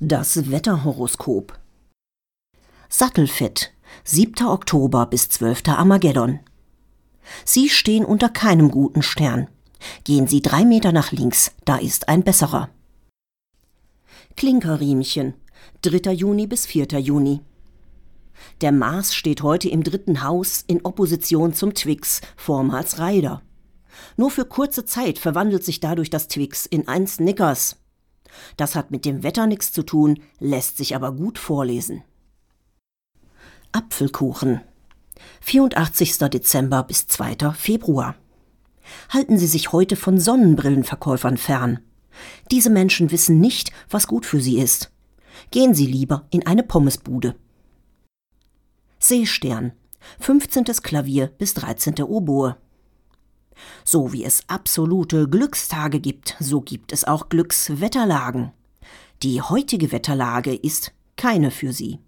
Das Wetterhoroskop. Sattelfett, 7. Oktober bis 12. Armageddon. Sie stehen unter keinem guten Stern. Gehen Sie drei Meter nach links, da ist ein besserer. Klinkerriemchen, 3. Juni bis 4. Juni. Der Mars steht heute im dritten Haus in Opposition zum Twix, vormals Reider. Nur für kurze Zeit verwandelt sich dadurch das Twix in ein Snickers. Das hat mit dem Wetter nichts zu tun, lässt sich aber gut vorlesen. Apfelkuchen. 84. Dezember bis 2. Februar. Halten Sie sich heute von Sonnenbrillenverkäufern fern. Diese Menschen wissen nicht, was gut für sie ist. Gehen Sie lieber in eine Pommesbude. Seestern. 15. Klavier bis 13. Oboe. So wie es absolute Glückstage gibt, so gibt es auch Glückswetterlagen. Die heutige Wetterlage ist keine für Sie.